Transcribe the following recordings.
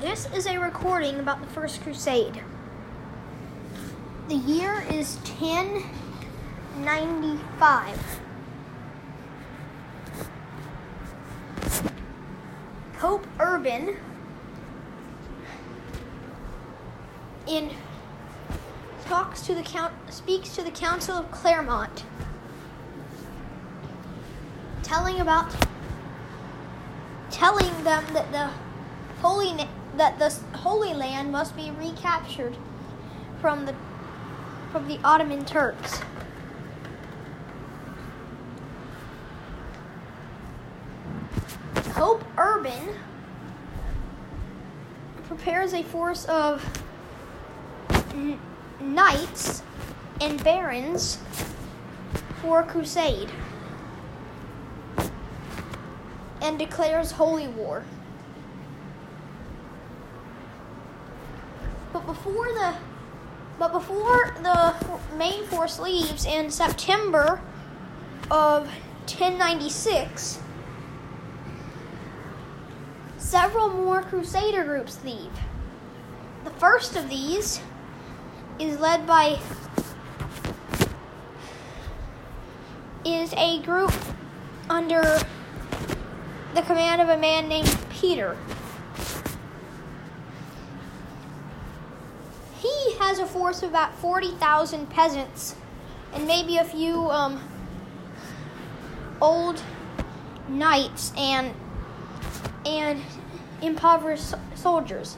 This is a recording about the First Crusade. The year is 1095. Pope Urban in talks to the count speaks to the Council of Clermont telling about telling them that the holy Na- that the Holy Land must be recaptured from the from the Ottoman Turks. Pope Urban prepares a force of n- knights and barons for a crusade and declares holy war. Before the but before the main force leaves in September of 1096, several more crusader groups leave. The first of these is led by is a group under the command of a man named Peter. He has a force of about 40,000 peasants and maybe a few um, old knights and and impoverished soldiers.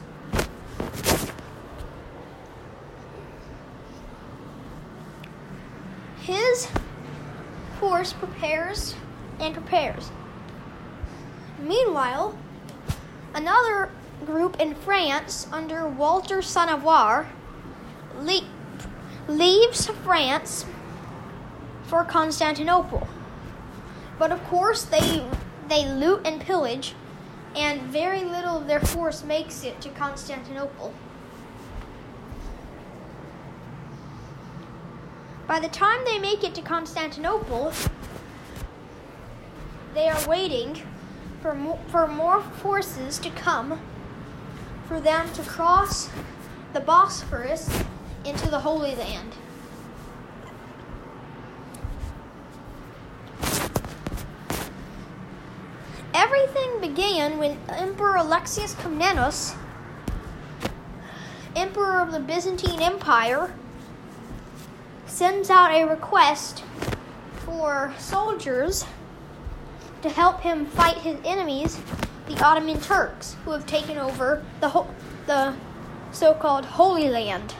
His force prepares and prepares. Meanwhile, another group in France under Walter Sans-Avoir le- leaves France for Constantinople. But of course, they they loot and pillage, and very little of their force makes it to Constantinople. By the time they make it to Constantinople, they are waiting for for more forces to come for them to cross the Bosphorus into the Holy Land. Everything began when Emperor Alexius Comnenus, Emperor of the Byzantine Empire, sends out a request for soldiers to help him fight his enemies, the Ottoman Turks, who have taken over the ho- the so-called Holy Land,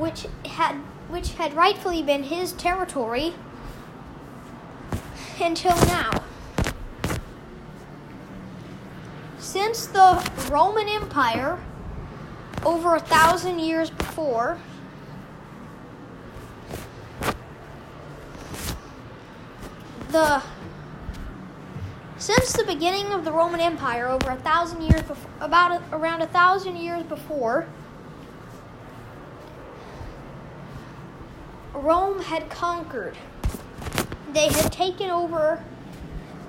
which had which had rightfully been his territory until now. Since the Roman Empire, over a thousand years before, the since the beginning of the Roman Empire, over a thousand years before, about a, around a thousand years before, Rome had conquered. They had taken over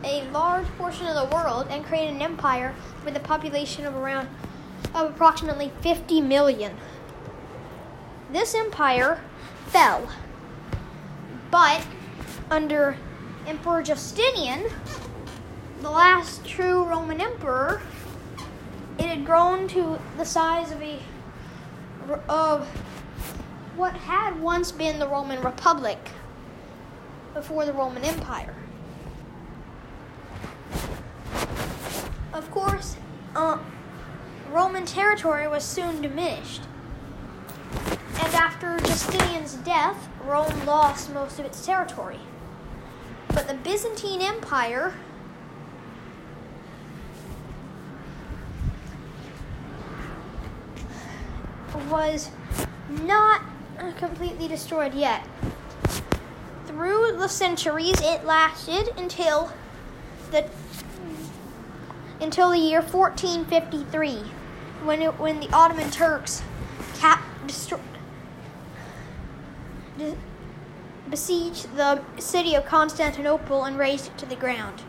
a large portion of the world and created an empire with a population of around of approximately 50 million. This empire fell, but under Emperor Justinian, the last true Roman emperor, it had grown to the size of a of what had once been the Roman Republic before the Roman Empire. Of course, uh, Roman territory was soon diminished. And after Justinian's death, Rome lost most of its territory. But the Byzantine Empire was not completely destroyed yet. Through the centuries, it lasted until the until the year 1453, when it, when the Ottoman Turks cap destroyed besieged the city of Constantinople and razed it to the ground.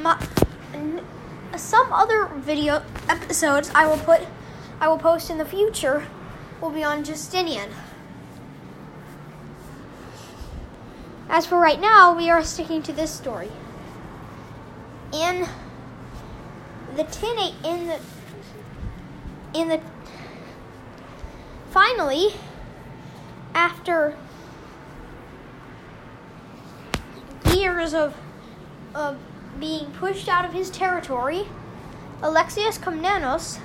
My, some other video episodes I will put I will post in the future will be on Justinian. As for right now, we are sticking to this story. In the tin in the in the finally after years of of being pushed out of his territory, Alexius Komnenos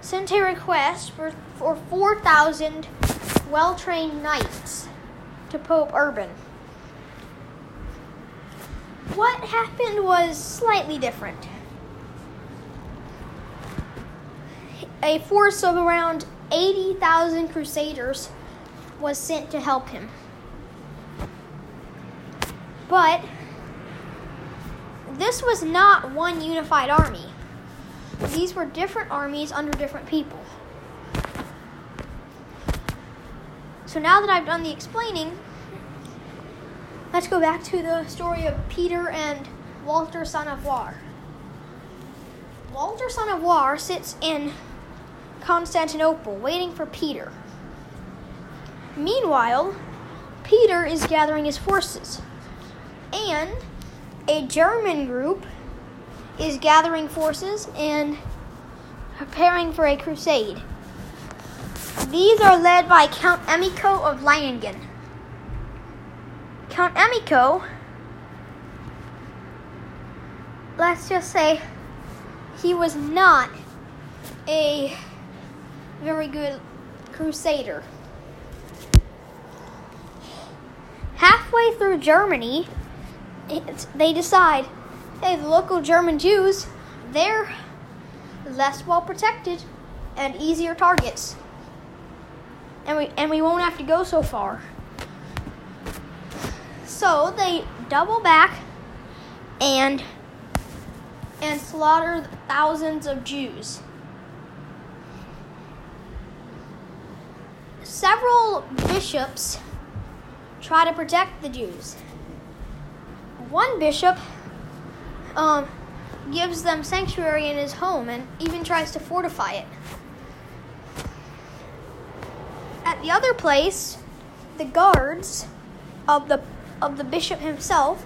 sent a request for, for 4,000 well trained knights to Pope Urban. What happened was slightly different. A force of around 80,000 crusaders was sent to help him. But this was not one unified army. These were different armies under different people. So now that I've done the explaining, let's go back to the story of Peter and Walter, son of War. Walter, son of War, sits in Constantinople waiting for Peter. Meanwhile, Peter is gathering his forces. And a German group is gathering forces and preparing for a crusade. These are led by Count Emico of Leiningen. Count Emico, let's just say, he was not a very good crusader. Halfway through Germany, they decide, hey, the local German Jews, they're less well protected and easier targets. And we, and we won't have to go so far. So they double back and and slaughter thousands of Jews. Several bishops try to protect the Jews one bishop um, gives them sanctuary in his home and even tries to fortify it. At the other place, the guards of the of the bishop himself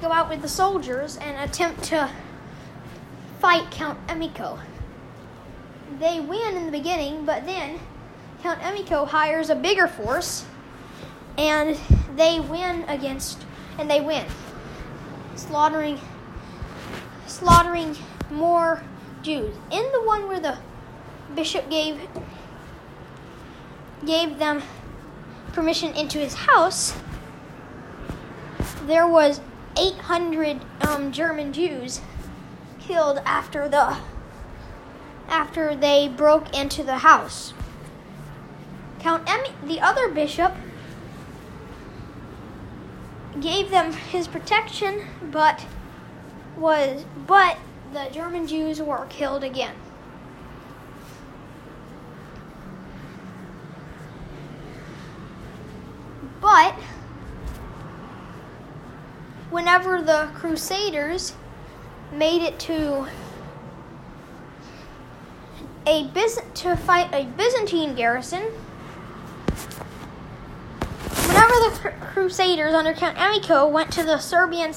go out with the soldiers and attempt to fight Count Emico. They win in the beginning, but then Count Emico hires a bigger force and they win against and they win slaughtering slaughtering more Jews. In the one where the bishop gave gave them permission into his house, there was 800 um, German Jews killed after the after they broke into the house. Count Emmy, the other bishop, gave them his protection, but was but the German Jews were killed again. But whenever the Crusaders made it to a Byz- to fight a Byzantine garrison, Whenever the Crusaders under Count Amico went to the Serbian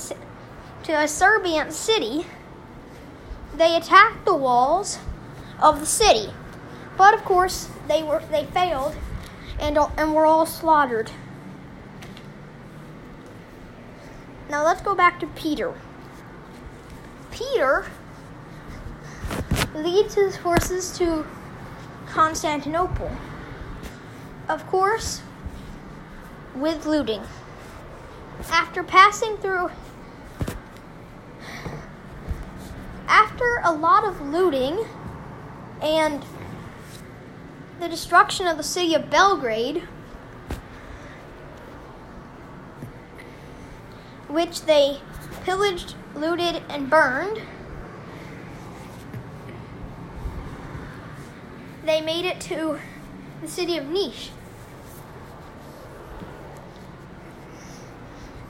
to a Serbian city, they attacked the walls of the city. But of course, they were they failed and and were all slaughtered. Now let's go back to Peter. Peter leads his forces to Constantinople. Of course, with looting. After passing through after a lot of looting and the destruction of the city of Belgrade, which they pillaged, looted, and burned, they made it to the city of Niš.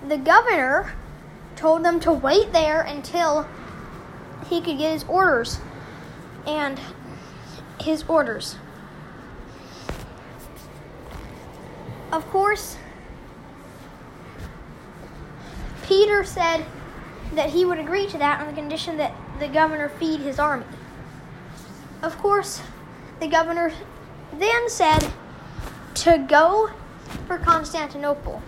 The governor told them to wait there until he could get his orders and his orders. Of course, Peter said that he would agree to that on the condition that the governor feed his army. Of course, the governor then said to go for Constantinople.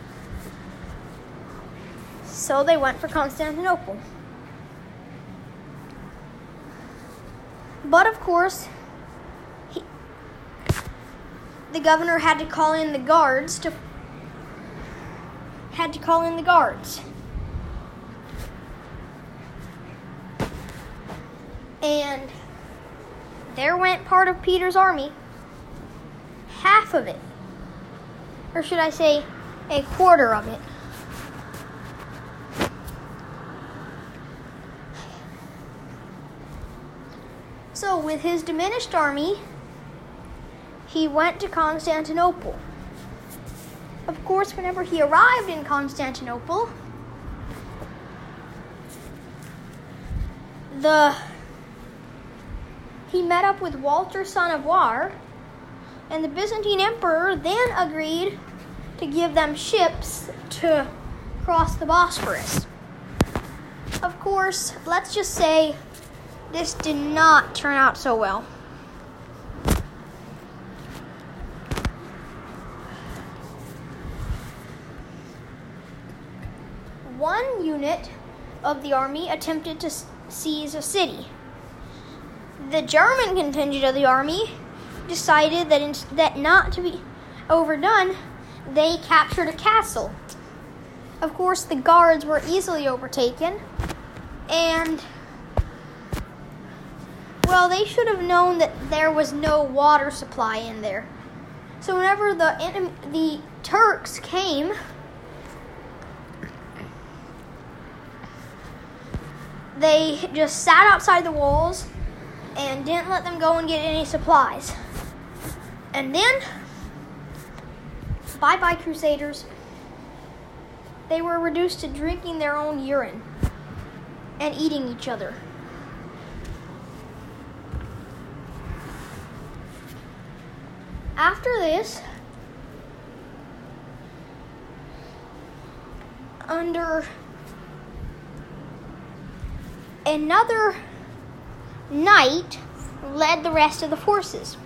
So they went for Constantinople. But of course, he, the governor had to call in the guards to had to call in the guards. And there went part of Peter's army. Half of it. Or should I say, a quarter of it. So, with his diminished army, he went to Constantinople. Of course, whenever he arrived in Constantinople, the he met up with Walter, son of War, and the Byzantine emperor then agreed to give them ships to cross the Bosphorus. Of course, let's just say this did not turn out so well. One unit of the army attempted to seize a city. The German contingent of the army decided that, in, that not to be overdone, they captured a castle. Of course, the guards were easily overtaken, and well, they should have known that there was no water supply in there. So whenever the the Turks came, they just sat outside the walls and didn't let them go and get any supplies. And then, bye bye, Crusaders. They were reduced to drinking their own urine and eating each other. After this, under another knight led the rest of the forces.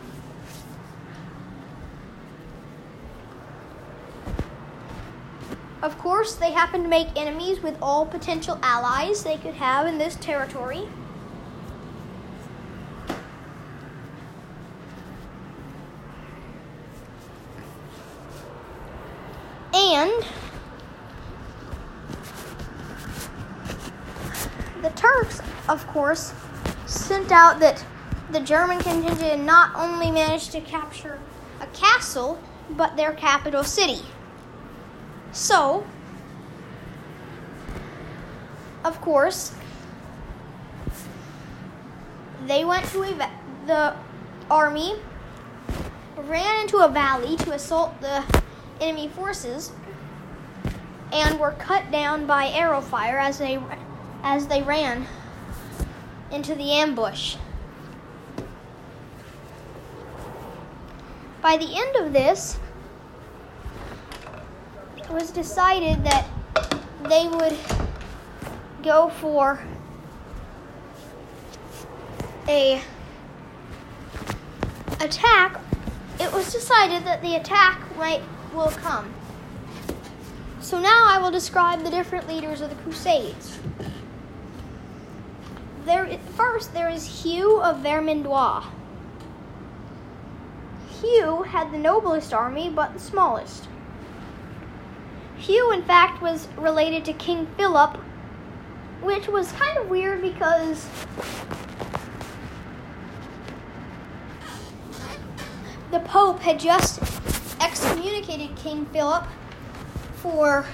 Of course, they happened to make enemies with all potential allies they could have in this territory. And the Turks, of course, sent out that the German contingent not only managed to capture a castle, but their capital city. So, of course, they went to the army ran into a valley to assault the enemy forces and were cut down by arrow fire as they as they ran into the ambush. By the end of this, it was decided that they would go for a attack. It was decided that the attack might will come. So now I will describe the different leaders of the Crusades. There, first, there is Hugh of Vermandois. Hugh had the noblest army, but the smallest. Hugh, in fact, was related to King Philip, which was kind of weird because the Pope had just excommunicated King Philip for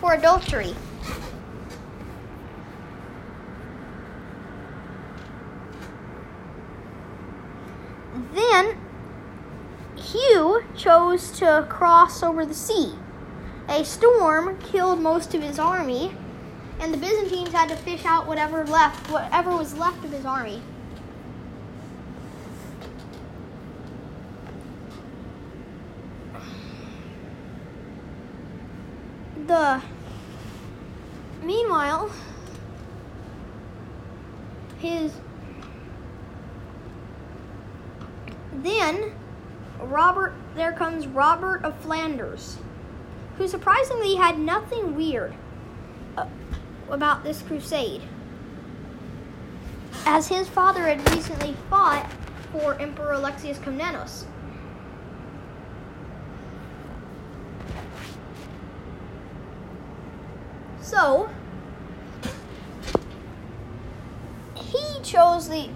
for adultery. Then Hugh chose to cross over the sea. A storm killed most of his army, and the Byzantines had to fish out whatever left, whatever was left of his army. The meanwhile, his then Robert there comes Robert of Flanders, who surprisingly had nothing weird uh, about this crusade, as his father had recently fought for Emperor Alexius Komnenos. So, he chose the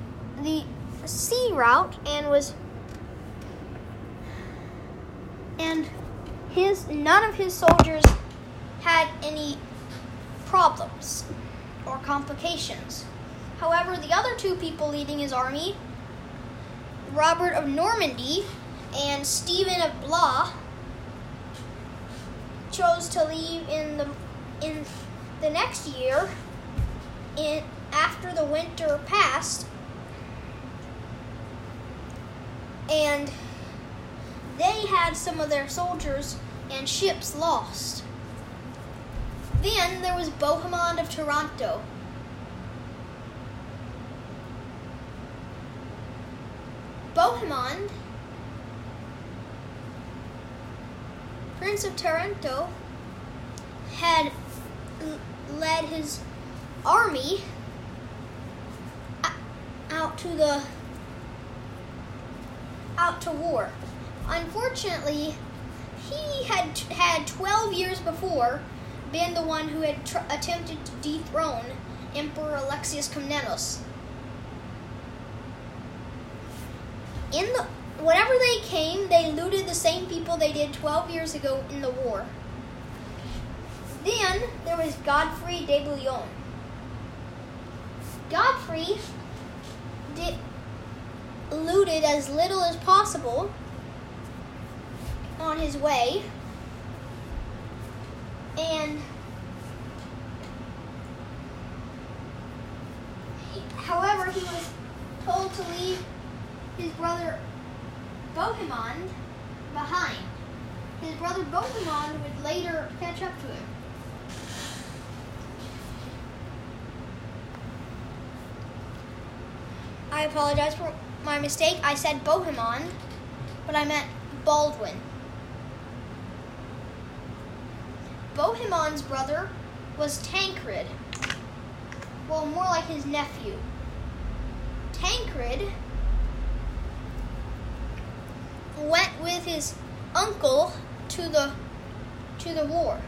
the sea route and was and his none of his soldiers had any problems or complications. However, the other two people leading his army, Robert of Normandy and Stephen of Blois, chose to leave in the in the next year in after the winter passed and they had some of their soldiers and ships lost. Then there was Bohemond of Taranto. Bohemond, Prince of Taranto, had led his army out to the out to war. Unfortunately, he had had 12 years before been the one who had tr- attempted to dethrone Emperor Alexius Komnenos. In the whenever they came, they looted the same people they did 12 years ago in the war. Then there was Godfrey de Bouillon. Godfrey did looted as little as possible on his way. And however, he was told to leave his brother Bohemond behind. His brother Bohemond would later catch up to him. I apologize for my mistake. I said Bohemond, but I meant Baldwin. Bohemond's brother was Tancred. Well, more like his nephew. Tancred went with his uncle to the to the war.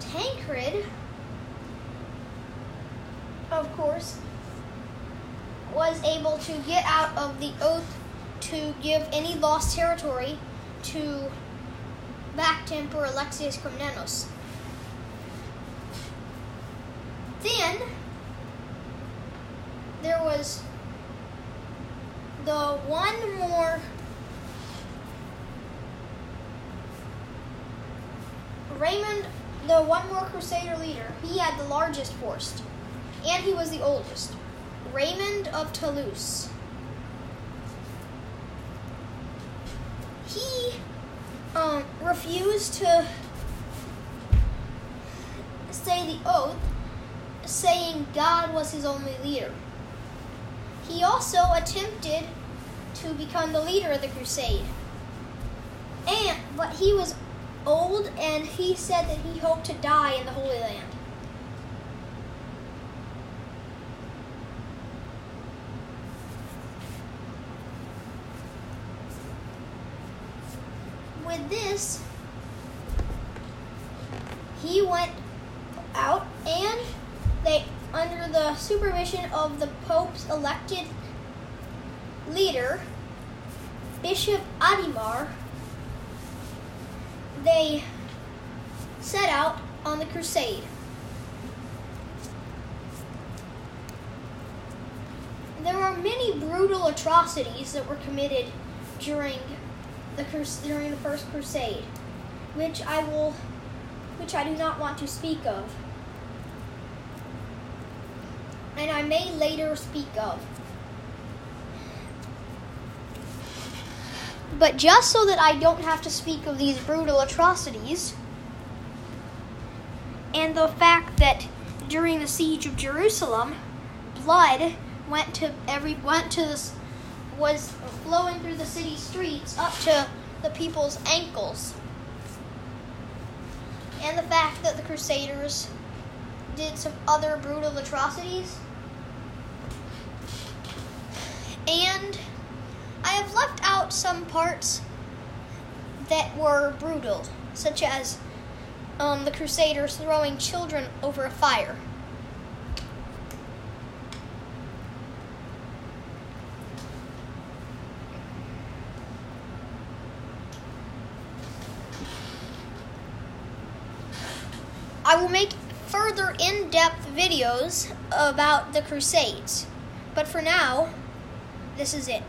Tancred, of course, was able to get out of the oath to give any lost territory to back to Emperor Alexius Komnenos. Then there was the one more Raymond, the one more Crusader leader. He had the largest force, and he was the oldest. Raymond of Toulouse. He um, refused to say the oath, saying God was his only leader. He also attempted to become the leader of the crusade. And but he was old and he said that he hoped to die in the Holy Land. With this, he went out and they under the supervision of the Pope's elected leader, Bishop Adhemar, they set out on the crusade. There are many brutal atrocities that were committed during the during the first crusade, which I will, which I do not want to speak of, and I may later speak of. But just so that I don't have to speak of these brutal atrocities, and the fact that during the siege of Jerusalem, blood went to every went to this was flowing through the city streets up to the people's ankles. And the fact that the Crusaders did some other brutal atrocities. And I have left out some parts that were brutal, such as um, the Crusaders throwing children over a fire. I will make further in depth videos about the Crusades. But for now, this is it.